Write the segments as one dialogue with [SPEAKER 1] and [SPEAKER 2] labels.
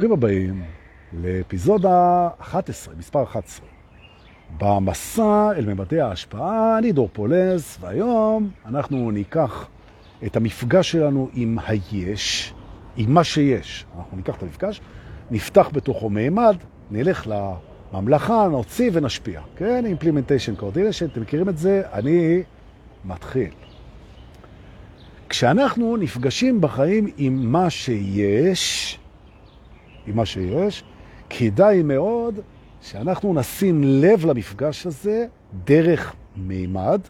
[SPEAKER 1] ברוכים הבאים לאפיזודה 11, מספר 11. במסע אל ממדי ההשפעה, אני דור פולס, והיום אנחנו ניקח את המפגש שלנו עם היש, עם מה שיש. אנחנו ניקח את המפגש, נפתח בתוכו מימד, נלך לממלכה, נוציא ונשפיע. כן, Implementation Coordination, אתם מכירים את זה? אני מתחיל. כשאנחנו נפגשים בחיים עם מה שיש, עם מה שיש, כדאי מאוד שאנחנו נשים לב למפגש הזה דרך מימד,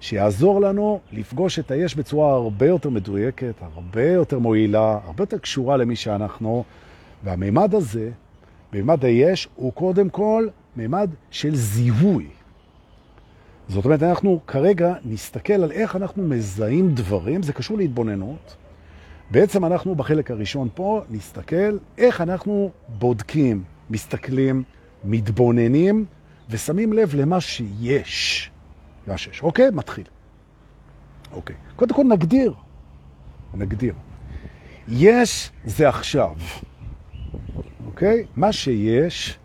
[SPEAKER 1] שיעזור לנו לפגוש את היש בצורה הרבה יותר מדויקת, הרבה יותר מועילה, הרבה יותר קשורה למי שאנחנו. והמימד הזה, מימד היש, הוא קודם כל מימד של זיהוי. זאת אומרת, אנחנו כרגע נסתכל על איך אנחנו מזהים דברים, זה קשור להתבוננות. בעצם אנחנו בחלק הראשון פה נסתכל איך אנחנו בודקים, מסתכלים, מתבוננים ושמים לב למה שיש. מה שיש. אוקיי? מתחיל. אוקיי. קודם כל נגדיר. נגדיר. יש זה עכשיו. אוקיי? מה שיש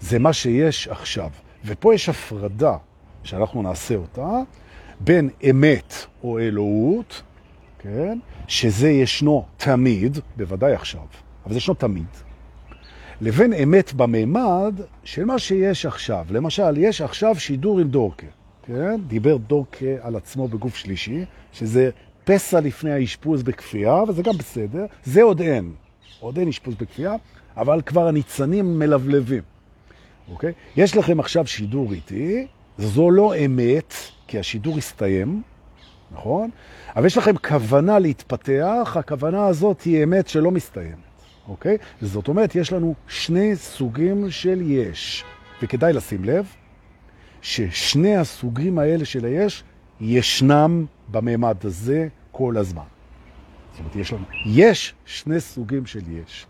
[SPEAKER 1] זה מה שיש עכשיו. ופה יש הפרדה שאנחנו נעשה אותה בין אמת או אלוהות, כן? שזה ישנו תמיד, בוודאי עכשיו, אבל זה ישנו תמיד, לבין אמת בממד של מה שיש עכשיו. למשל, יש עכשיו שידור עם דורקה, כן? דיבר דורקה על עצמו בגוף שלישי, שזה פסע לפני האשפוז בכפייה, וזה גם בסדר. זה עוד אין, עוד אין אשפוז בכפייה, אבל כבר הניצנים מלבלבים, אוקיי? יש לכם עכשיו שידור איתי, זו לא אמת, כי השידור הסתיים, נכון? אבל יש לכם כוונה להתפתח, הכוונה הזאת היא אמת שלא מסתיימת, אוקיי? זאת אומרת, יש לנו שני סוגים של יש, וכדאי לשים לב ששני הסוגים האלה של היש ישנם בממד הזה כל הזמן. זאת אומרת, יש לנו, יש שני סוגים של יש.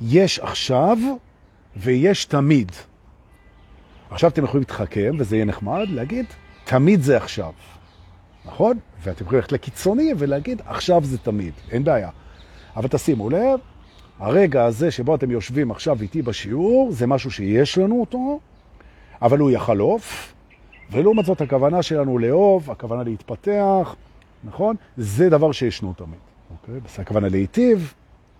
[SPEAKER 1] יש עכשיו ויש תמיד. עכשיו אתם יכולים להתחכם, וזה יהיה נחמד, להגיד, תמיד זה עכשיו. נכון? ואתם יכולים ללכת לקיצוני ולהגיד, עכשיו זה תמיד, אין בעיה. אבל תשימו לב, הרגע הזה שבו אתם יושבים עכשיו איתי בשיעור, זה משהו שיש לנו אותו, אבל הוא יחלוף, ולעומת זאת הכוונה שלנו לאהוב, הכוונה להתפתח, נכון? זה דבר שישנו תמיד, אוקיי? זה הכוונה להיטיב,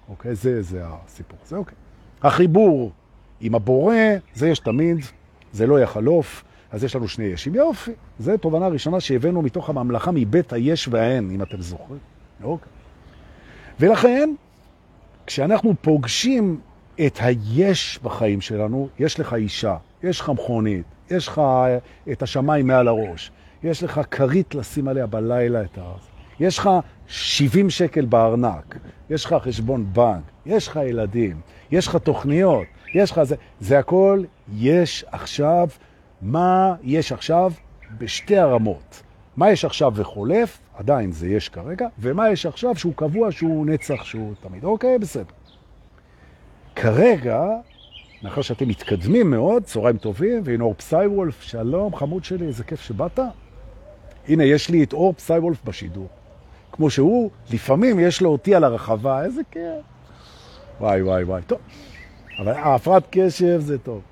[SPEAKER 1] אוקיי? זה, זה הסיפור, זה אוקיי. החיבור עם הבורא, זה יש תמיד, זה לא יחלוף, אז יש לנו שני ישים. יופי, זו תובנה ראשונה שהבאנו מתוך הממלכה מבית היש והאין, אם אתם זוכרים. אוקיי. ולכן, כשאנחנו פוגשים את היש בחיים שלנו, יש לך אישה, יש לך מכונית, יש לך את השמיים מעל הראש, יש לך כרית לשים עליה בלילה את הארץ, יש לך 70 שקל בארנק, יש לך חשבון בנק, יש לך ילדים, יש לך תוכניות, יש לך זה, זה הכל יש עכשיו מה יש עכשיו בשתי הרמות. מה יש עכשיו וחולף, עדיין זה יש כרגע, ומה יש עכשיו שהוא קבוע, שהוא נצח, שהוא תמיד. אוקיי, בסדר. כרגע, מאחר שאתם מתקדמים מאוד, צהריים טובים, והנה אור פסייוולף, שלום, חמוד שלי, איזה כיף שבאת. הנה, יש לי את אור פסייוולף בשידור. כמו שהוא, לפעמים יש לו אותי על הרחבה, איזה כיף. וואי, וואי, וואי, טוב. אבל ההפרעת קשב זה טוב.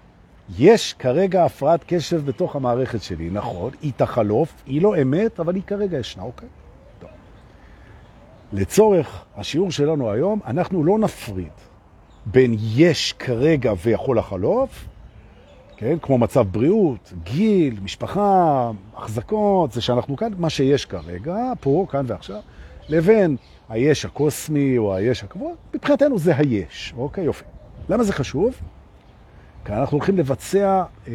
[SPEAKER 1] יש כרגע הפרעת קשב בתוך המערכת שלי, נכון, היא תחלוף, היא לא אמת, אבל היא כרגע ישנה, אוקיי? טוב. לצורך השיעור שלנו היום, אנחנו לא נפריד בין יש כרגע ויכול לחלוף, כן? כמו מצב בריאות, גיל, משפחה, החזקות, זה שאנחנו כאן, מה שיש כרגע, פה, כאן ועכשיו, לבין היש הקוסמי או היש הקבוע, מבחינתנו זה היש, אוקיי? יופי. למה זה חשוב? כי אנחנו הולכים לבצע אה,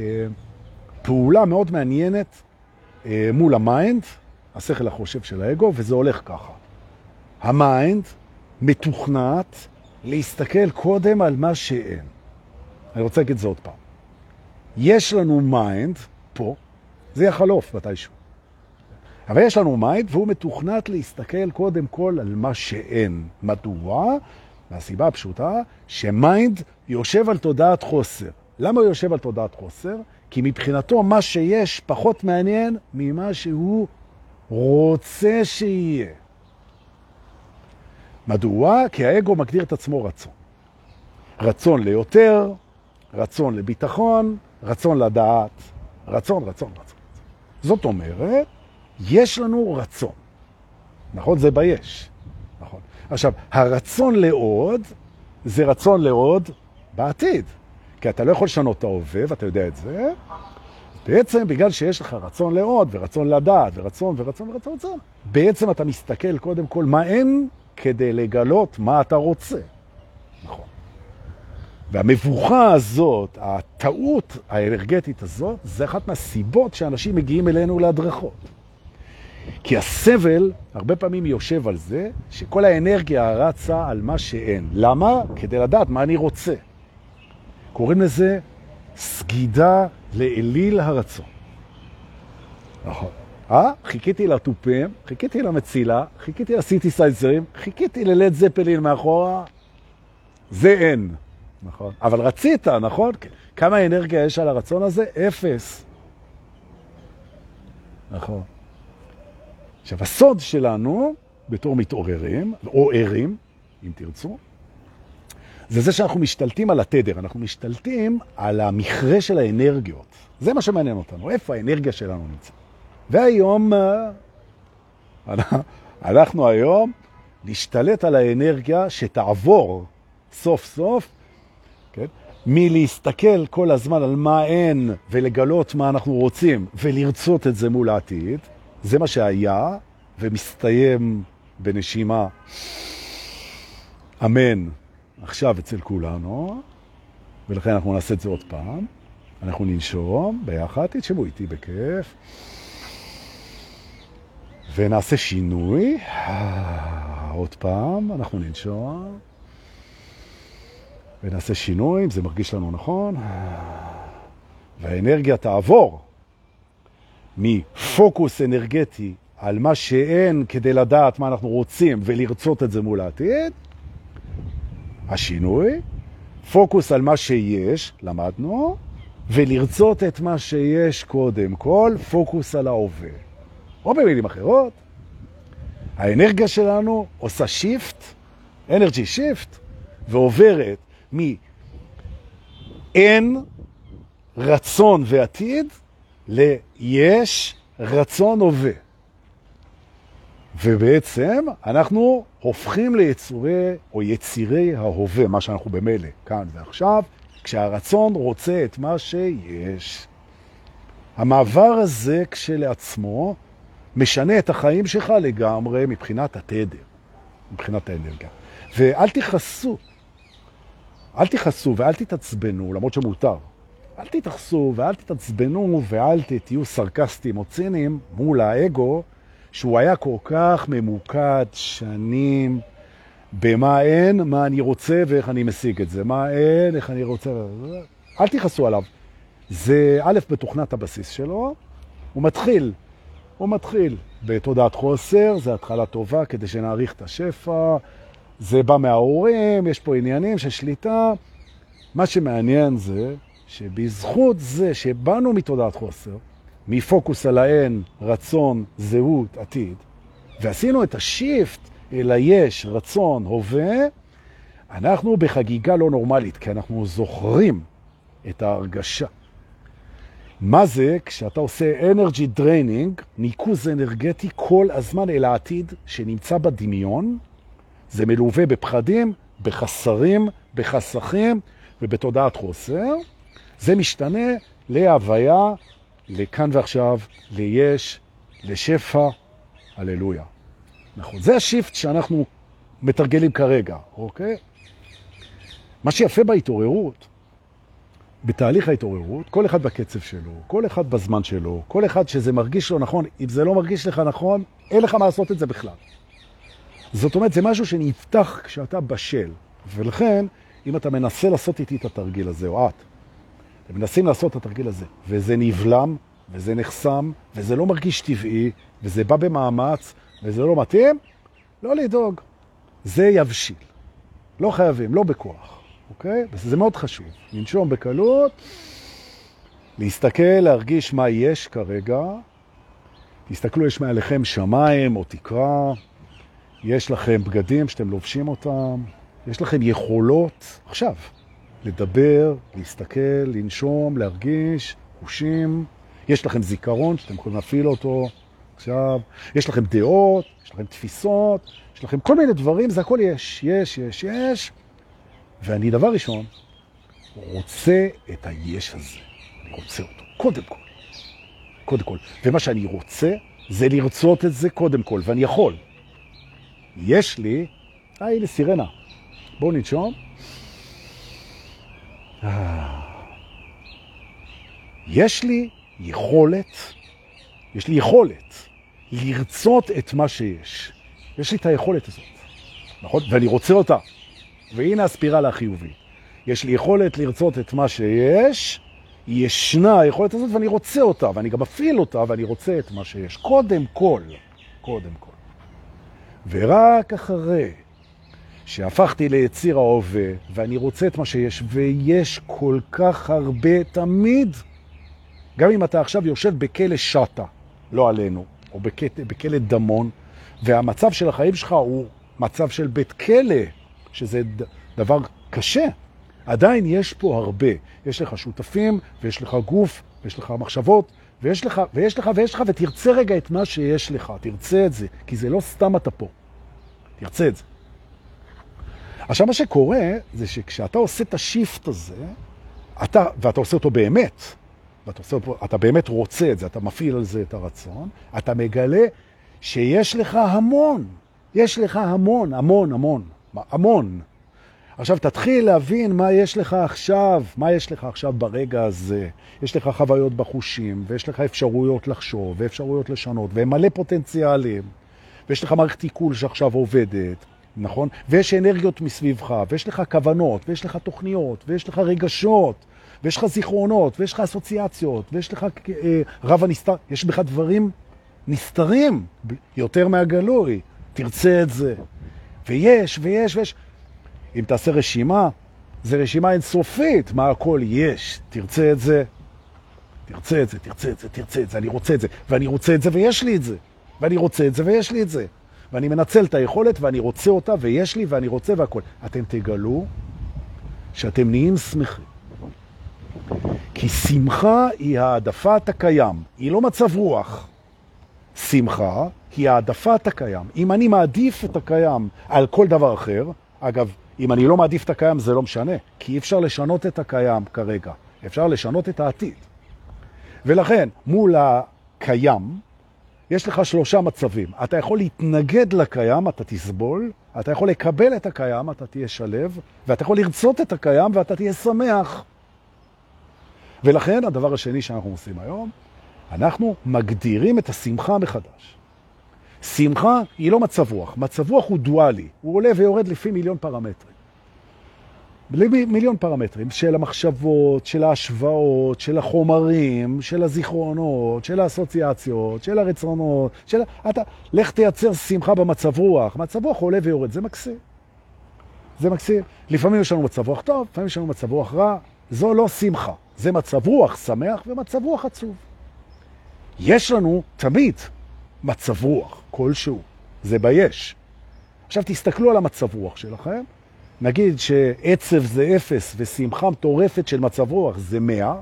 [SPEAKER 1] פעולה מאוד מעניינת אה, מול ה mind, השכל החושב של האגו, וזה הולך ככה. ה mind מתוכנת להסתכל קודם על מה שאין. אני רוצה להגיד את זה עוד פעם. יש לנו mind פה, זה יחלוף מתישהו. אבל יש לנו mind והוא מתוכנת להסתכל קודם כל על מה שאין. מדוע? מהסיבה הפשוטה ש mind יושב על תודעת חוסר. למה הוא יושב על תודעת חוסר? כי מבחינתו מה שיש פחות מעניין ממה שהוא רוצה שיהיה. מדוע? כי האגו מגדיר את עצמו רצון. רצון ליותר, רצון לביטחון, רצון לדעת, רצון, רצון, רצון. זאת אומרת, יש לנו רצון. נכון? זה ביש. נכון. עכשיו, הרצון לעוד זה רצון לעוד בעתיד. כי אתה לא יכול לשנות את ההווה, ואתה יודע את זה. בעצם, בגלל שיש לך רצון לעוד, ורצון לדעת, ורצון, ורצון, ורצון, ורצון, בעצם אתה מסתכל קודם כל מה אין כדי לגלות מה אתה רוצה. נכון. והמבוכה הזאת, הטעות האנרגטית הזאת, זה אחת מהסיבות שאנשים מגיעים אלינו להדרכות. כי הסבל הרבה פעמים יושב על זה שכל האנרגיה רצה על מה שאין. למה? כדי לדעת מה אני רוצה. קוראים לזה סגידה לאליל הרצון. נכון. אה? חיכיתי לטופים, חיכיתי למצילה, חיכיתי לסיטיסייזרים, חיכיתי ללד זפלין מאחורה, זה אין. נכון. אבל רצית, נכון? כמה אנרגיה יש על הרצון הזה? אפס. נכון. עכשיו, הסוד שלנו, בתור מתעוררים, או ערים, אם תרצו, זה זה שאנחנו משתלטים על התדר, אנחנו משתלטים על המכרה של האנרגיות. זה מה שמעניין אותנו, איפה האנרגיה שלנו נמצא. והיום, אה, אנחנו היום נשתלט על האנרגיה שתעבור סוף סוף, כן? מלהסתכל כל הזמן על מה אין ולגלות מה אנחנו רוצים ולרצות את זה מול העתיד, זה מה שהיה ומסתיים בנשימה. אמן. עכשיו אצל כולנו, ולכן אנחנו נעשה את זה עוד פעם. אנחנו ננשום ביחד, תשמעו איתי בכיף. ונעשה שינוי. עוד פעם, אנחנו ננשום. ונעשה שינוי, אם זה מרגיש לנו נכון. והאנרגיה תעבור מפוקוס אנרגטי על מה שאין כדי לדעת מה אנחנו רוצים ולרצות את זה מול העתיד, השינוי, פוקוס על מה שיש, למדנו, ולרצות את מה שיש קודם כל, פוקוס על ההווה. או במילים אחרות, האנרגיה שלנו עושה shift, energy shift, ועוברת מאין רצון ועתיד ליש רצון הווה. ובעצם אנחנו הופכים ליצורי או יצירי ההווה, מה שאנחנו במילא כאן ועכשיו, כשהרצון רוצה את מה שיש. המעבר הזה כשלעצמו משנה את החיים שלך לגמרי מבחינת התדר, מבחינת האנרגיה. ואל תכעסו, אל תכעסו ואל תתעצבנו, למרות שמותר. אל תתייחסו ואל תתעצבנו ואל תהיו סרקסטיים או ציניים מול האגו, שהוא היה כל כך ממוקד שנים במה אין, מה אני רוצה ואיך אני משיג את זה. מה אין, איך אני רוצה... אל תכעסו עליו. זה א', בתוכנת הבסיס שלו, הוא מתחיל, הוא מתחיל בתודעת חוסר, זה התחלה טובה כדי שנעריך את השפע, זה בא מההורים, יש פה עניינים של שליטה. מה שמעניין זה שבזכות זה שבאנו מתודעת חוסר, מפוקוס על האין, רצון, זהות, עתיד, ועשינו את השיפט אל היש, רצון, הווה, אנחנו בחגיגה לא נורמלית, כי אנחנו זוכרים את ההרגשה. מה זה כשאתה עושה energy draining, ניקוז אנרגטי כל הזמן אל העתיד שנמצא בדמיון, זה מלווה בפחדים, בחסרים, בחסכים ובתודעת חוסר. זה משתנה להוויה, לכאן ועכשיו, ליש, לשפע, הללויה. נכון, זה השיפט שאנחנו מתרגלים כרגע, אוקיי? מה שיפה בהתעוררות, בתהליך ההתעוררות, כל אחד בקצב שלו, כל אחד בזמן שלו, כל אחד שזה מרגיש לו נכון, אם זה לא מרגיש לך נכון, אין לך מה לעשות את זה בכלל. זאת אומרת, זה משהו שנפתח כשאתה בשל, ולכן, אם אתה מנסה לעשות איתי את התרגיל הזה, או את, אתם מנסים לעשות את התרגיל הזה, וזה נבלם, וזה נחסם, וזה לא מרגיש טבעי, וזה בא במאמץ, וזה לא מתאים, לא לדאוג. זה יבשיל. לא חייבים, לא בכוח, אוקיי? וזה מאוד חשוב. לנשום בקלות, להסתכל, להרגיש מה יש כרגע. תסתכלו, יש מעליכם שמיים או תקרה, יש לכם בגדים שאתם לובשים אותם, יש לכם יכולות. עכשיו, לדבר, להסתכל, לנשום, להרגיש, חושים. יש לכם זיכרון שאתם יכולים להפעיל אותו עכשיו, יש לכם דעות, יש לכם תפיסות, יש לכם כל מיני דברים, זה הכל יש, יש, יש, יש. ואני דבר ראשון רוצה את היש הזה, אני רוצה אותו, קודם כל. קודם כל. ומה שאני רוצה זה לרצות את זה קודם כל, ואני יכול. יש לי, אה, הנה סירנה. בואו ננשום. אה. יש לי יכולת, יש לי יכולת לרצות את מה שיש. יש לי את היכולת הזאת, נכון? ואני רוצה אותה. והנה הספירלה החיובית. יש לי יכולת לרצות את מה שיש, ישנה היכולת הזאת ואני רוצה אותה, ואני גם מפעיל אותה ואני רוצה את מה שיש. קודם כל, קודם כל. ורק אחרי שהפכתי ליציר ההווה, ואני רוצה את מה שיש, ויש כל כך הרבה תמיד, גם אם אתה עכשיו יושב בכלא שטה, לא עלינו, או בכלא דמון, והמצב של החיים שלך הוא מצב של בית כלא, שזה דבר קשה. עדיין יש פה הרבה. יש לך שותפים, ויש לך גוף, ויש לך מחשבות, ויש לך, ויש לך, ויש לך, ותרצה רגע את מה שיש לך, תרצה את זה, כי זה לא סתם אתה פה. תרצה את זה. עכשיו, מה שקורה זה שכשאתה עושה את השיפט הזה, אתה, ואתה עושה אותו באמת, ואתה עושה אתה באמת רוצה את זה, אתה מפעיל על זה את הרצון, אתה מגלה שיש לך המון, יש לך המון, המון, המון, המון. עכשיו תתחיל להבין מה יש לך עכשיו, מה יש לך עכשיו ברגע הזה. יש לך חוויות בחושים, ויש לך אפשרויות לחשוב, ואפשרויות לשנות, והם מלא פוטנציאלים, ויש לך מערכת עיכול שעכשיו עובדת, נכון? ויש אנרגיות מסביבך, ויש לך כוונות, ויש לך תוכניות, ויש לך רגשות, ויש לך זיכרונות, ויש לך אסוציאציות, ויש לך אה, רב הנסתר, יש בך דברים נסתרים יותר מהגלוי. תרצה את זה. ויש, ויש, ויש. אם תעשה רשימה, זה רשימה אינסופית, מה הכל יש. תרצה את זה, תרצה את זה, תרצה את זה, תרצה את זה, אני רוצה את זה, ואני רוצה את זה ויש לי את זה, ואני רוצה את זה ויש לי את זה. ואני מנצל את היכולת ואני רוצה אותה ויש לי ואני רוצה והכל. אתם תגלו שאתם נהיים שמחים. כי שמחה היא העדפת הקיים, היא לא מצב רוח. שמחה היא העדפת הקיים. אם אני מעדיף את הקיים על כל דבר אחר, אגב, אם אני לא מעדיף את הקיים זה לא משנה, כי אפשר לשנות את הקיים כרגע, אפשר לשנות את העתיד. ולכן, מול הקיים, יש לך שלושה מצבים. אתה יכול להתנגד לקיים, אתה תסבול, אתה יכול לקבל את הקיים, אתה תהיה שלב, ואתה יכול לרצות את הקיים ואתה תהיה שמח. ולכן, הדבר השני שאנחנו עושים היום, אנחנו מגדירים את השמחה מחדש. שמחה היא לא מצב רוח, מצב רוח הוא דואלי, הוא עולה ויורד לפי מיליון פרמטרים. מיליון פרמטרים של המחשבות, של ההשוואות, של החומרים, של הזיכרונות, של האסוציאציות, של הרצונות, של... אתה, לך תייצר שמחה במצב רוח. מצב רוח עולה ויורד, זה מקסים. זה מקסים. לפעמים יש לנו מצב רוח טוב, לפעמים יש לנו מצב רוח רע. זו לא שמחה, זה מצב רוח שמח ומצב רוח עצוב. יש לנו תמיד מצב רוח כלשהו, זה ביש. עכשיו תסתכלו על המצב רוח שלכם, נגיד שעצב זה אפס ושמחה מטורפת של מצב רוח זה מאה,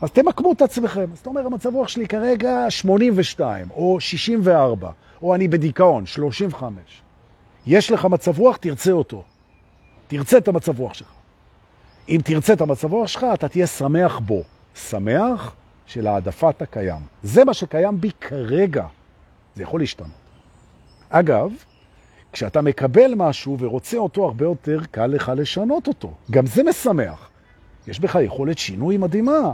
[SPEAKER 1] אז תמקמו את עצמכם. זאת אומרת, המצב רוח שלי כרגע 82 או 64, או אני בדיכאון, 35. יש לך מצב רוח, תרצה אותו. תרצה את המצב רוח שלך. אם תרצה את המצב רוח שלך, אתה תהיה שמח בו. שמח של העדפת הקיים. זה מה שקיים בי כרגע. זה יכול להשתנות. אגב, כשאתה מקבל משהו ורוצה אותו, הרבה יותר קל לך לשנות אותו. גם זה משמח. יש בך יכולת שינוי מדהימה.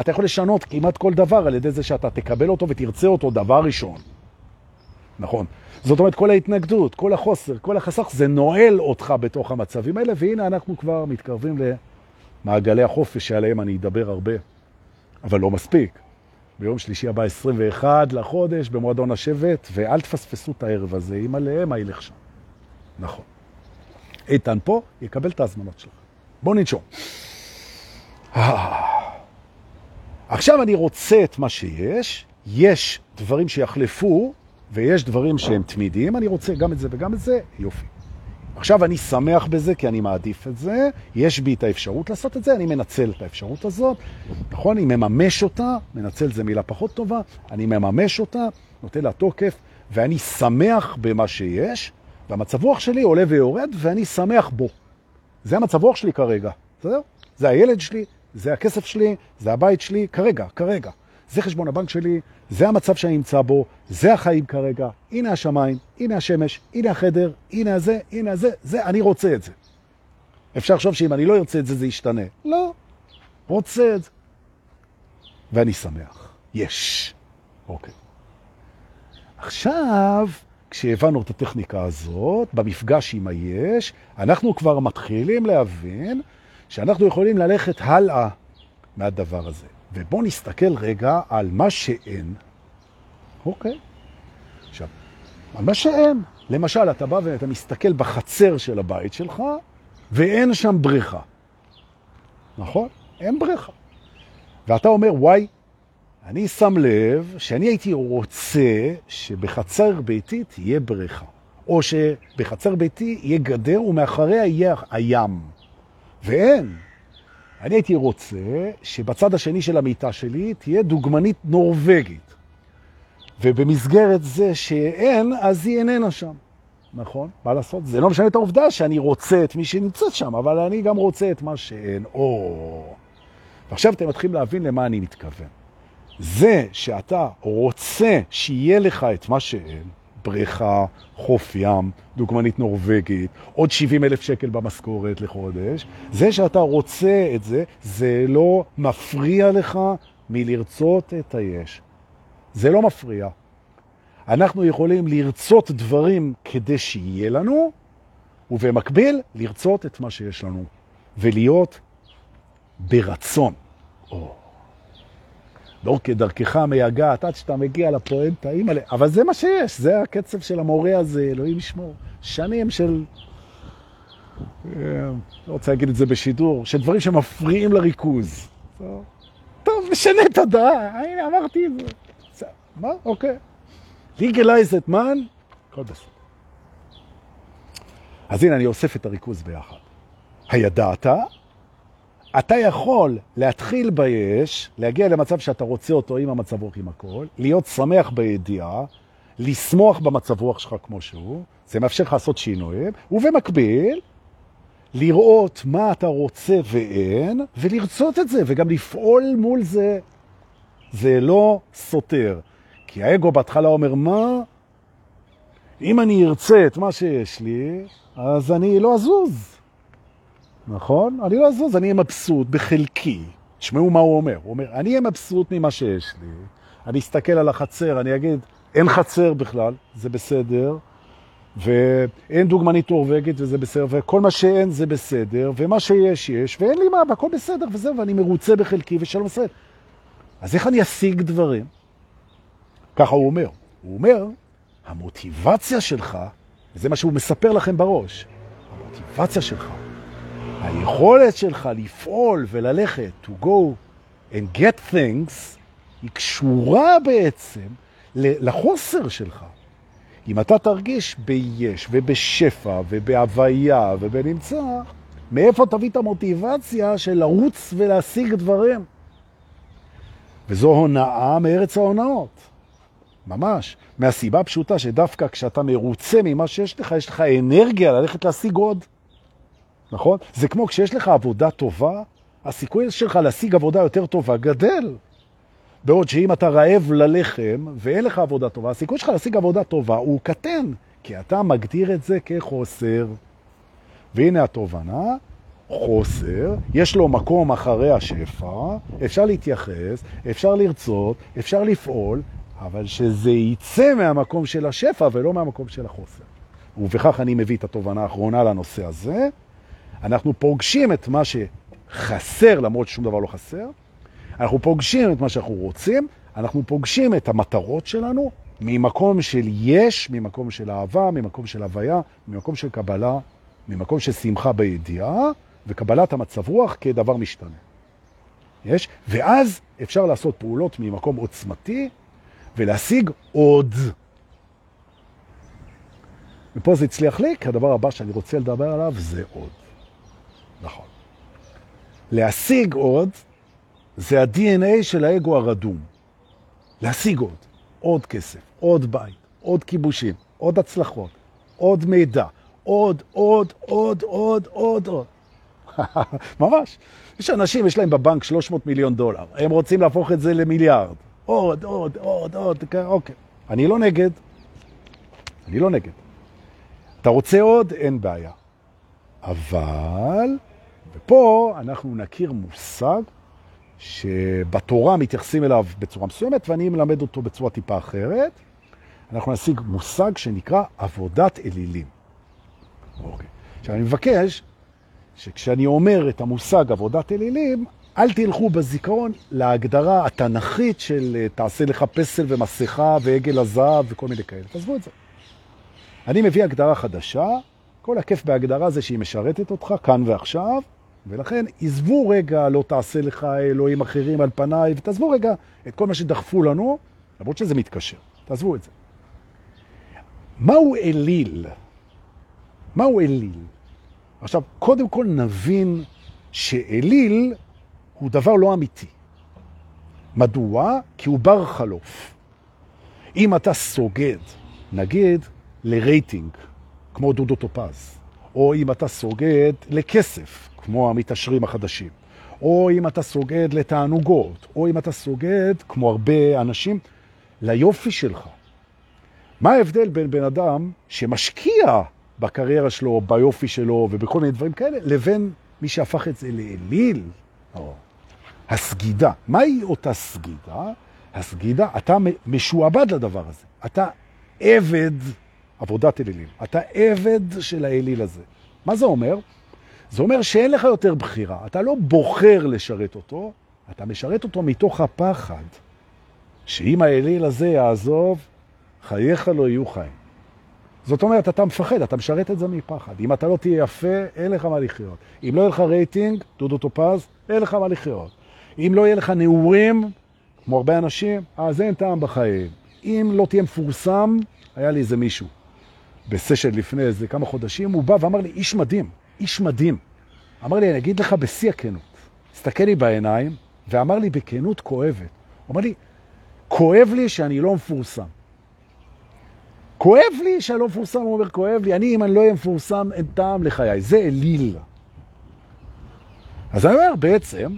[SPEAKER 1] אתה יכול לשנות כמעט כל דבר על ידי זה שאתה תקבל אותו ותרצה אותו דבר ראשון. נכון. זאת אומרת, כל ההתנגדות, כל החוסר, כל החסך, זה נועל אותך בתוך המצבים האלה, והנה אנחנו כבר מתקרבים למעגלי החופש שעליהם אני אדבר הרבה. אבל לא מספיק. ביום שלישי הבא 21 לחודש במועדון השבט, ואל תפספסו את הערב הזה, אם עליהם מה ילך שם. נכון. איתן פה יקבל את ההזמנות שלך. בוא ננשום. עכשיו אני רוצה את מה שיש, יש דברים שיחלפו, ויש דברים שהם תמידיים, אני רוצה גם את זה וגם את זה, יופי. עכשיו אני שמח בזה כי אני מעדיף את זה, יש בי את האפשרות לעשות את זה, אני מנצל את האפשרות הזאת, נכון? אני מממש אותה, מנצל זה מילה פחות טובה, אני מממש אותה, נותן לה תוקף, ואני שמח במה שיש, והמצב רוח שלי עולה ויורד, ואני שמח בו. זה המצב רוח שלי כרגע, בסדר? זה הילד שלי, זה הכסף שלי, זה הבית שלי, כרגע, כרגע. זה חשבון הבנק שלי, זה המצב שאני נמצא בו, זה החיים כרגע, הנה השמיים, הנה השמש, הנה החדר, הנה הזה, הנה הזה, זה, אני רוצה את זה. אפשר לחשוב שאם אני לא ארצה את זה, זה ישתנה. לא, רוצה את זה. ואני שמח. יש. אוקיי. עכשיו, כשהבנו את הטכניקה הזאת, במפגש עם היש, אנחנו כבר מתחילים להבין שאנחנו יכולים ללכת הלאה מהדבר הזה. ובואו נסתכל רגע על מה שאין. אוקיי. עכשיו, על מה שאין. למשל, אתה בא ואתה מסתכל בחצר של הבית שלך, ואין שם בריכה. נכון? אין בריכה. ואתה אומר, וואי, אני שם לב שאני הייתי רוצה שבחצר ביתי תהיה בריכה, או שבחצר ביתי יהיה גדר ומאחריה יהיה הים. ואין. אני הייתי רוצה שבצד השני של המיטה שלי תהיה דוגמנית נורווגית. ובמסגרת זה שאין, אז היא איננה שם. נכון? מה לעשות? זה לא משנה את העובדה שאני רוצה את מי שנמצאת שם, אבל אני גם רוצה את מה שאין. או... ועכשיו אתם מתחילים להבין למה אני מתכוון. זה שאתה רוצה שיהיה לך את מה שאין, בריכה, חוף ים, דוגמנית נורווגית, עוד 70 אלף שקל במשכורת לחודש, זה שאתה רוצה את זה, זה לא מפריע לך מלרצות את היש. זה לא מפריע. אנחנו יכולים לרצות דברים כדי שיהיה לנו, ובמקביל לרצות את מה שיש לנו, ולהיות ברצון. או. לא כדרכך מייגעת עד שאתה מגיע לפואנטה, אימא'לה. אבל זה מה שיש, זה הקצב של המורה הזה, אלוהים ישמור. שנים של... לא רוצה להגיד את זה בשידור, של דברים שמפריעים לריכוז. טוב, משנה את הדעה, הנה אמרתי את זה. מה? אוקיי. לגליז את מן, הכל. אז הנה, אני אוסף את הריכוז ביחד. הידעת? אתה יכול להתחיל ביש, להגיע למצב שאתה רוצה אותו עם המצב רוח עם הכל, להיות שמח בידיעה, לשמוח במצב רוח שלך כמו שהוא, זה מאפשר לך לעשות שינויים, ובמקביל, לראות מה אתה רוצה ואין, ולרצות את זה, וגם לפעול מול זה. זה לא סותר. כי האגו בהתחלה אומר, מה? אם אני ארצה את מה שיש לי, אז אני לא אזוז. נכון? אני לא אזוז, אני אהיה מבסוט בחלקי. תשמעו מה הוא אומר. הוא אומר, אני אהיה מבסוט ממה שיש לי. אני אסתכל על החצר, אני אגיד, אין חצר בכלל, זה בסדר, ואין דוגמנית נורווגית וזה בסדר, וכל מה שאין זה בסדר, ומה שיש יש, ואין לי מה, והכל בסדר וזהו, ואני מרוצה בחלקי ושלום ישראל. אז איך אני אשיג דברים? ככה הוא אומר. הוא אומר, המוטיבציה שלך, וזה מה שהוא מספר לכם בראש, המוטיבציה שלך היכולת שלך לפעול וללכת, to go and get things, היא קשורה בעצם לחוסר שלך. אם אתה תרגיש ביש ובשפע ובהוויה ובנמצא, מאיפה תביא את המוטיבציה של לרוץ ולהשיג דברים? וזו הונאה מארץ ההונאות. ממש. מהסיבה פשוטה שדווקא כשאתה מרוצה ממה שיש לך, יש לך אנרגיה ללכת להשיג עוד. נכון? זה כמו כשיש לך עבודה טובה, הסיכוי שלך להשיג עבודה יותר טובה גדל. בעוד שאם אתה רעב ללחם ואין לך עבודה טובה, הסיכוי שלך להשיג עבודה טובה הוא קטן, כי אתה מגדיר את זה כחוסר. והנה התובנה, חוסר, יש לו מקום אחרי השפע, אפשר להתייחס, אפשר לרצות, אפשר לפעול, אבל שזה יצא מהמקום של השפע ולא מהמקום של החוסר. ובכך אני מביא את התובנה האחרונה לנושא הזה. אנחנו פוגשים את מה שחסר, למרות ששום דבר לא חסר, אנחנו פוגשים את מה שאנחנו רוצים, אנחנו פוגשים את המטרות שלנו ממקום של יש, ממקום של אהבה, ממקום של הוויה, ממקום של קבלה, ממקום של שמחה בידיעה, וקבלת המצב רוח כדבר משתנה. יש? ואז אפשר לעשות פעולות ממקום עוצמתי ולהשיג עוד. ופה זה הצליח לי, כי הדבר הבא שאני רוצה לדבר עליו זה עוד. נכון. להשיג עוד זה ה-DNA של האגו הרדום. להשיג עוד. עוד כסף, עוד בית, עוד כיבושים, עוד הצלחות, עוד מידע, עוד, עוד, עוד, עוד, עוד, עוד. ממש. יש אנשים, יש להם בבנק 300 מיליון דולר, הם רוצים להפוך את זה למיליארד. עוד, עוד, עוד, עוד, אוקיי. אני לא נגד. אני לא נגד. אתה רוצה עוד? אין בעיה. אבל, ופה אנחנו נכיר מושג שבתורה מתייחסים אליו בצורה מסוימת, ואני מלמד אותו בצורה טיפה אחרת. אנחנו נשיג מושג שנקרא עבודת אלילים. אוקיי. עכשיו, אני מבקש שכשאני אומר את המושג עבודת אלילים, אל תלכו בזיכרון להגדרה התנכית של אה, תעשה לך פסל ומסכה ועגל הזהב וכל מיני כאלה. תעזבו את זה. אני מביא הגדרה חדשה, כל הכיף בהגדרה זה שהיא משרתת אותך כאן ועכשיו, ולכן עזבו רגע, לא תעשה לך אלוהים אחרים על פניי, ותעזבו רגע את כל מה שדחפו לנו, למרות שזה מתקשר. תעזבו את זה. מהו אליל? מהו אליל? עכשיו, קודם כל נבין שאליל הוא דבר לא אמיתי. מדוע? כי הוא בר חלוף. אם אתה סוגד, נגיד, לרייטינג, כמו דודו טופז, או אם אתה סוגד לכסף, כמו המתעשרים החדשים, או אם אתה סוגד לתענוגות, או אם אתה סוגד, כמו הרבה אנשים, ליופי שלך. מה ההבדל בין בן אדם שמשקיע בקריירה שלו, ביופי שלו ובכל מיני דברים כאלה, לבין מי שהפך את זה לאליל? או. הסגידה. מהי אותה סגידה? הסגידה, אתה משועבד לדבר הזה. אתה עבד עבודת אלילים. אתה עבד של האליל הזה. מה זה אומר? זה אומר שאין לך יותר בחירה. אתה לא בוחר לשרת אותו, אתה משרת אותו מתוך הפחד שאם האליל הזה יעזוב, חייך לא יהיו חיים. זאת אומרת, אתה מפחד, אתה משרת את זה מפחד. אם אתה לא תהיה יפה, אין לך מה לחיות. אם לא יהיה לך רייטינג, דודו טופז, אין לך מה לחיות. אם לא יהיה לך נעורים, כמו הרבה אנשים, אז אין טעם בחיים. אם לא תהיה מפורסם, היה לי איזה מישהו בסשן לפני איזה כמה חודשים, הוא בא ואמר לי, איש מדהים, איש מדהים. אמר לי, אני אגיד לך בשיא הכנות. הסתכל לי בעיניים ואמר לי בכנות כואבת. הוא אמר לי, כואב לי שאני לא מפורסם. כואב לי שאני לא מפורסם, הוא אומר, כואב לי. אני, אם אני לא אהיה מפורסם, אין טעם לחיי. זה אליל. אז אני אומר, בעצם,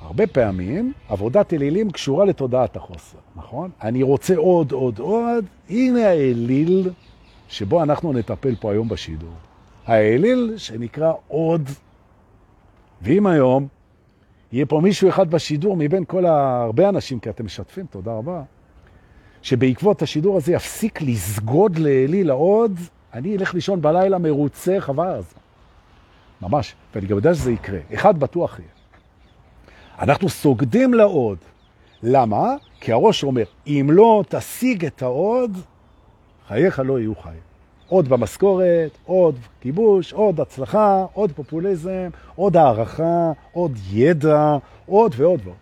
[SPEAKER 1] הרבה פעמים עבודת אלילים קשורה לתודעת החוסר, נכון? אני רוצה עוד, עוד, עוד. הנה האליל שבו אנחנו נטפל פה היום בשידור. האליל שנקרא עוד. ואם היום יהיה פה מישהו אחד בשידור מבין כל הרבה אנשים, כי אתם משתפים, תודה רבה, שבעקבות השידור הזה יפסיק לסגוד לאליל העוד, אני אלך לישון בלילה מרוצה חבל זה. ממש, ואני גם יודע שזה יקרה. אחד בטוח יהיה. אנחנו סוגדים לעוד. למה? כי הראש אומר, אם לא תשיג את העוד, חייך לא יהיו חיים. עוד במשכורת, עוד כיבוש, עוד הצלחה, עוד פופוליזם, עוד הערכה, עוד ידע, עוד ועוד ועוד.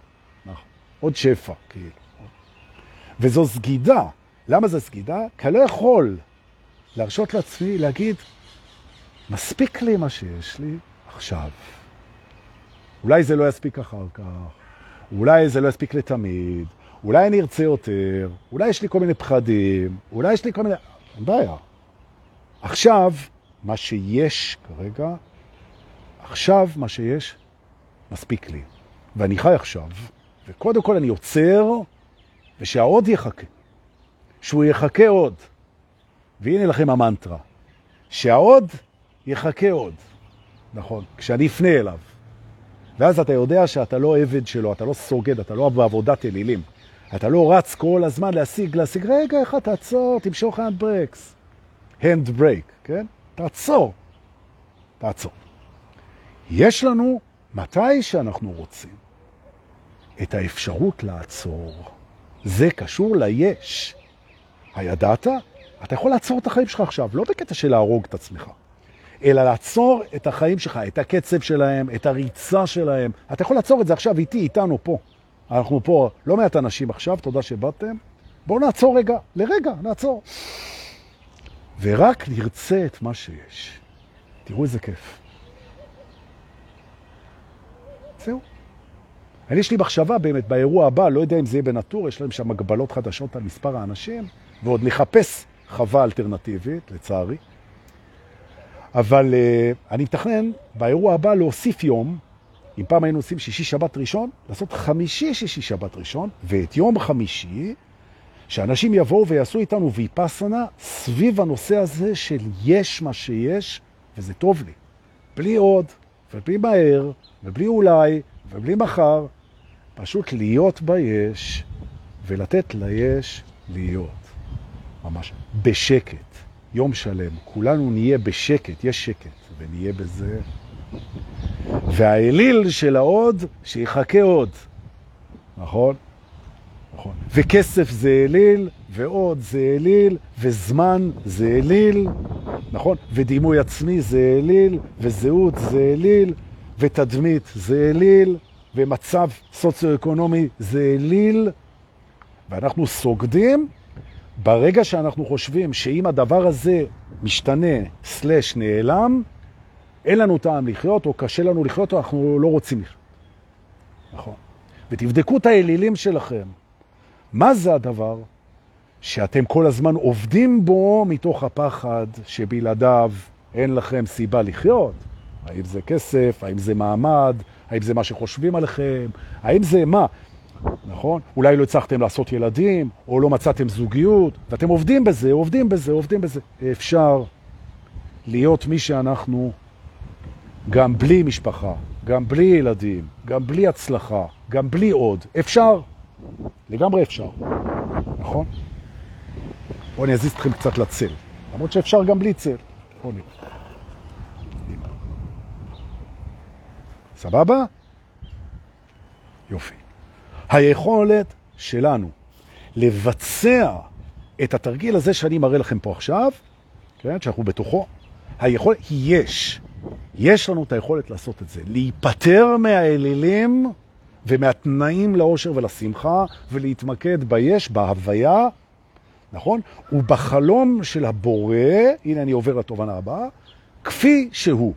[SPEAKER 1] נכון. עוד שפע, כאילו. וזו סגידה. למה זו סגידה? כי אני לא יכול להרשות לעצמי להגיד, מספיק לי מה שיש לי עכשיו. אולי זה לא יספיק אחר כך, אולי זה לא יספיק לתמיד, אולי אני ארצה יותר, אולי יש לי כל מיני פחדים, אולי יש לי כל מיני... אין בעיה. עכשיו, מה שיש כרגע, עכשיו מה שיש, מספיק לי. ואני חי עכשיו, וקודם כל אני עוצר, ושהעוד יחכה. שהוא יחכה עוד. והנה לכם המנטרה. שהעוד יחכה עוד. נכון, כשאני אפנה אליו. ואז אתה יודע שאתה לא עבד שלו, אתה לא סוגד, אתה לא בעבודת אלילים. אתה לא רץ כל הזמן להשיג, להשיג, רגע אחד תעצור, תמשוך hand breaks. hand break, כן? תעצור. תעצור. יש לנו, מתי שאנחנו רוצים, את האפשרות לעצור. זה קשור ליש. הידעת? אתה יכול לעצור את החיים שלך עכשיו, לא בקטע של להרוג את עצמך. אלא לעצור את החיים שלך, את הקצב שלהם, את הריצה שלהם. אתה יכול לעצור את זה עכשיו איתי, איתנו פה. אנחנו פה לא מעט אנשים עכשיו, תודה שבאתם. בואו נעצור רגע, לרגע, נעצור. ורק נרצה את מה שיש. תראו איזה כיף. זהו. אני יש לי מחשבה באמת באירוע הבא, לא יודע אם זה יהיה בנטור, יש להם שם הגבלות חדשות על מספר האנשים, ועוד נחפש חווה אלטרנטיבית, לצערי. אבל uh, אני מתכנן באירוע הבא להוסיף יום, אם פעם היינו עושים שישי שבת ראשון, לעשות חמישי שישי שבת ראשון, ואת יום חמישי, שאנשים יבואו ויעשו איתנו ויפסנה סביב הנושא הזה של יש מה שיש, וזה טוב לי. בלי עוד, ובלי מהר, ובלי אולי, ובלי מחר, פשוט להיות ביש, ולתת ליש להיות. ממש. בשקט. יום שלם. כולנו נהיה בשקט, יש שקט, ונהיה בזה. והאליל של העוד, שיחכה עוד. נכון? נכון. וכסף זה אליל, ועוד זה אליל, וזמן זה אליל, נכון? ודימוי עצמי זה אליל, וזהות זה אליל, ותדמית זה אליל, ומצב סוציו-אקונומי זה אליל, ואנחנו סוגדים ברגע שאנחנו חושבים שאם הדבר הזה משתנה, סלש נעלם, אין לנו טעם לחיות, או קשה לנו לחיות, או אנחנו לא רוצים לחיות. נכון. ותבדקו את האלילים שלכם. מה זה הדבר שאתם כל הזמן עובדים בו מתוך הפחד שבלעדיו אין לכם סיבה לחיות? האם זה כסף? האם זה מעמד? האם זה מה שחושבים עליכם? האם זה מה? נכון? אולי לא הצלחתם לעשות ילדים, או לא מצאתם זוגיות, ואתם עובדים בזה, עובדים בזה, עובדים בזה. אפשר להיות מי שאנחנו גם בלי משפחה, גם בלי ילדים, גם בלי הצלחה, גם בלי עוד. אפשר. לגמרי אפשר. נכון? בואו אני אזיז אתכם קצת לצל. למרות שאפשר גם בלי צל. בואו נראה. סבבה? יופי. היכולת שלנו לבצע את התרגיל הזה שאני מראה לכם פה עכשיו, כן, שאנחנו בתוכו, היכולת, יש. יש לנו את היכולת לעשות את זה. להיפטר מהאלילים ומהתנאים לאושר ולשמחה, ולהתמקד ביש, בהוויה, נכון? ובחלום של הבורא, הנה אני עובר לתובנה הבאה, כפי שהוא.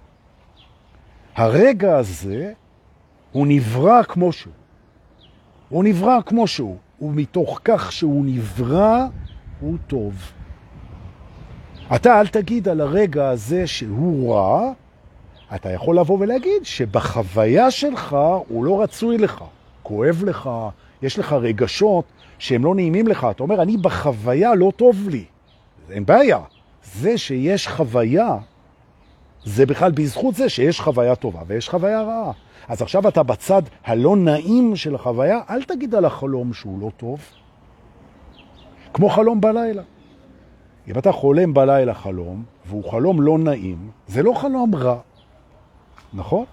[SPEAKER 1] הרגע הזה הוא נברא כמו שהוא. הוא נברא כמו שהוא, ומתוך כך שהוא נברא, הוא טוב. אתה אל תגיד על הרגע הזה שהוא רע, אתה יכול לבוא ולהגיד שבחוויה שלך הוא לא רצוי לך, כואב לך, יש לך רגשות שהם לא נעימים לך. אתה אומר, אני בחוויה לא טוב לי. אין בעיה. זה שיש חוויה, זה בכלל בזכות זה שיש חוויה טובה ויש חוויה רעה. אז עכשיו אתה בצד הלא נעים של החוויה, אל תגיד על החלום שהוא לא טוב. כמו חלום בלילה. אם אתה חולם בלילה חלום, והוא חלום לא נעים, זה לא חלום רע, נכון?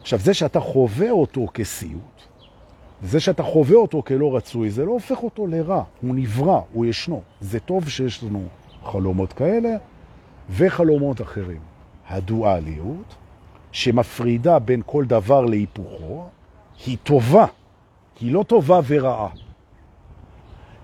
[SPEAKER 1] עכשיו, זה שאתה חווה אותו כסיוט, זה שאתה חווה אותו כלא רצוי, זה לא הופך אותו לרע, הוא נברא, הוא ישנו. זה טוב שיש לנו חלומות כאלה וחלומות אחרים. הדואליות, שמפרידה בין כל דבר להיפוכו, היא טובה, היא לא טובה ורעה.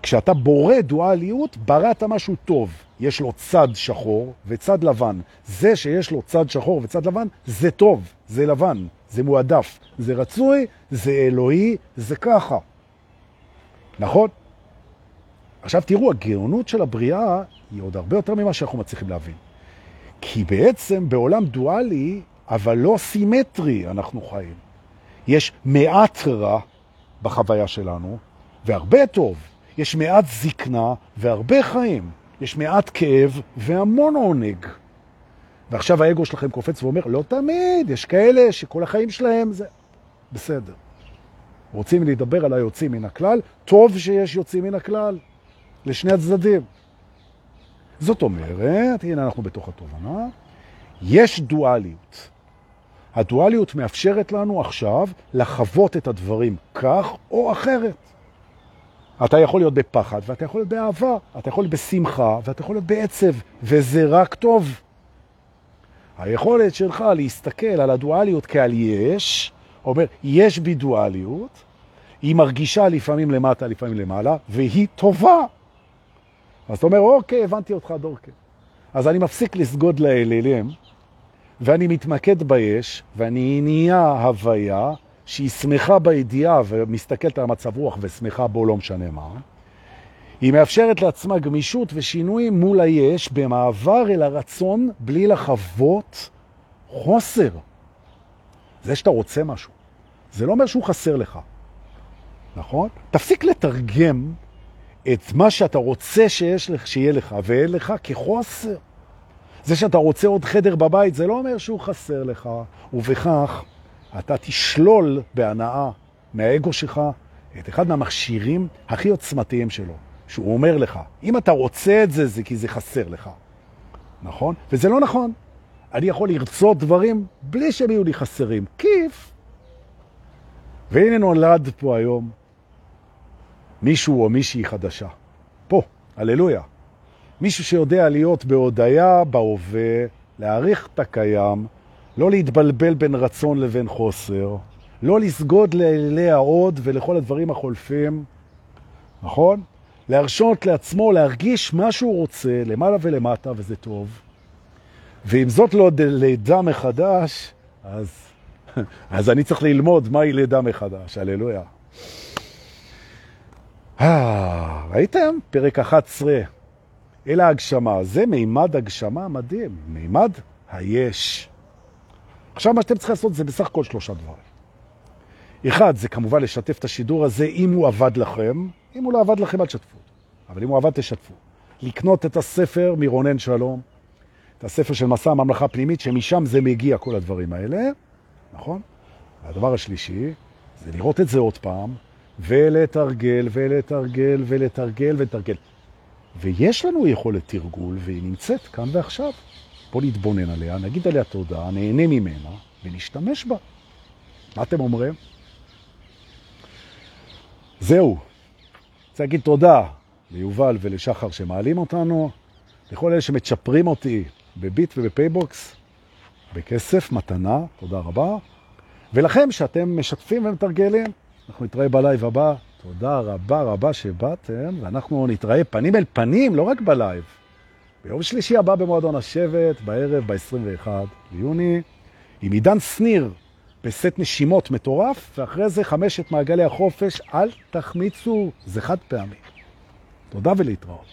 [SPEAKER 1] כשאתה בורא דואליות, בראת משהו טוב. יש לו צד שחור וצד לבן. זה שיש לו צד שחור וצד לבן, זה טוב, זה לבן, זה מועדף, זה רצוי, זה אלוהי, זה ככה. נכון? עכשיו תראו, הגאונות של הבריאה היא עוד הרבה יותר ממה שאנחנו מצליחים להבין. כי בעצם בעולם דואלי, אבל לא סימטרי, אנחנו חיים. יש מעט רע בחוויה שלנו, והרבה טוב. יש מעט זקנה והרבה חיים. יש מעט כאב והמון עונג. ועכשיו האגו שלכם קופץ ואומר, לא תמיד, יש כאלה שכל החיים שלהם זה... בסדר. רוצים לדבר על היוצאים מן הכלל? טוב שיש יוצאים מן הכלל, לשני הצדדים. זאת אומרת, הנה אנחנו בתוך התובנה, יש דואליות. הדואליות מאפשרת לנו עכשיו לחוות את הדברים כך או אחרת. אתה יכול להיות בפחד, ואתה יכול להיות באהבה, אתה יכול להיות בשמחה, ואתה יכול להיות בעצב, וזה רק טוב. היכולת שלך להסתכל על הדואליות כעל יש, אומר, יש בי דואליות, היא מרגישה לפעמים למטה, לפעמים למעלה, והיא טובה. אז אתה אומר, אוקיי, הבנתי אותך, דורקה. אז אני מפסיק לסגוד לאלילים, ואני מתמקד ביש, ואני נהיה הוויה שהיא שמחה בידיעה ומסתכלת על המצב רוח ושמחה בו לא משנה מה. היא מאפשרת לעצמה גמישות ושינויים מול היש במעבר אל הרצון בלי לחוות חוסר. זה שאתה רוצה משהו, זה לא אומר שהוא חסר לך, נכון? תפסיק לתרגם את מה שאתה רוצה שיש לך, שיהיה לך ואין לך כחוסר. זה שאתה רוצה עוד חדר בבית, זה לא אומר שהוא חסר לך, ובכך אתה תשלול בהנאה מהאגו שלך את אחד מהמכשירים הכי עוצמתיים שלו, שהוא אומר לך, אם אתה רוצה את זה, זה כי זה חסר לך. נכון? וזה לא נכון. אני יכול לרצות דברים בלי שהם יהיו לי חסרים. כיף. והנה נולד פה היום מישהו או מישהי חדשה. פה, הללויה. מישהו שיודע להיות בהודעה, בהווה, להעריך את הקיים, לא להתבלבל בין רצון לבין חוסר, לא לסגוד לאלי העוד ולכל הדברים החולפים, נכון? להרשות לעצמו להרגיש מה שהוא רוצה, למעלה ולמטה, וזה טוב. ואם זאת לא לידה מחדש, אז, אז אני צריך ללמוד מהי לידה מחדש, הללויה. אה, ראיתם? פרק 11. אל ההגשמה. זה מימד הגשמה מדהים, מימד היש. עכשיו מה שאתם צריכים לעשות זה בסך הכל שלושה דברים. אחד, זה כמובן לשתף את השידור הזה אם הוא עבד לכם. אם הוא לא עבד לכם, אל תשתפו. אבל אם הוא עבד, תשתפו. לקנות את הספר מרונן שלום, את הספר של מסע הממלכה הפנימית, שמשם זה מגיע, כל הדברים האלה, נכון? והדבר השלישי, זה לראות את זה עוד פעם, ולתרגל, ולתרגל, ולתרגל, ולתרגל. ויש לנו יכולת תרגול, והיא נמצאת כאן ועכשיו. בוא נתבונן עליה, נגיד עליה תודה, נהנה ממנה, ונשתמש בה. מה אתם אומרים? זהו. רוצה להגיד תודה ליובל ולשחר שמעלים אותנו, לכל אלה שמצ'פרים אותי בביט ובפייבוקס, בכסף, מתנה, תודה רבה. ולכם שאתם משתפים ומתרגלים, אנחנו נתראה ב live הבא. תודה רבה רבה שבאתם, ואנחנו נתראה פנים אל פנים, לא רק ב live. ביום שלישי הבא במועדון השבט, בערב, ב-21 ביוני, עם עידן שניר בסט נשימות מטורף, ואחרי זה חמשת מעגלי החופש, אל תחמיצו, זה חד פעמי. תודה ולהתראות.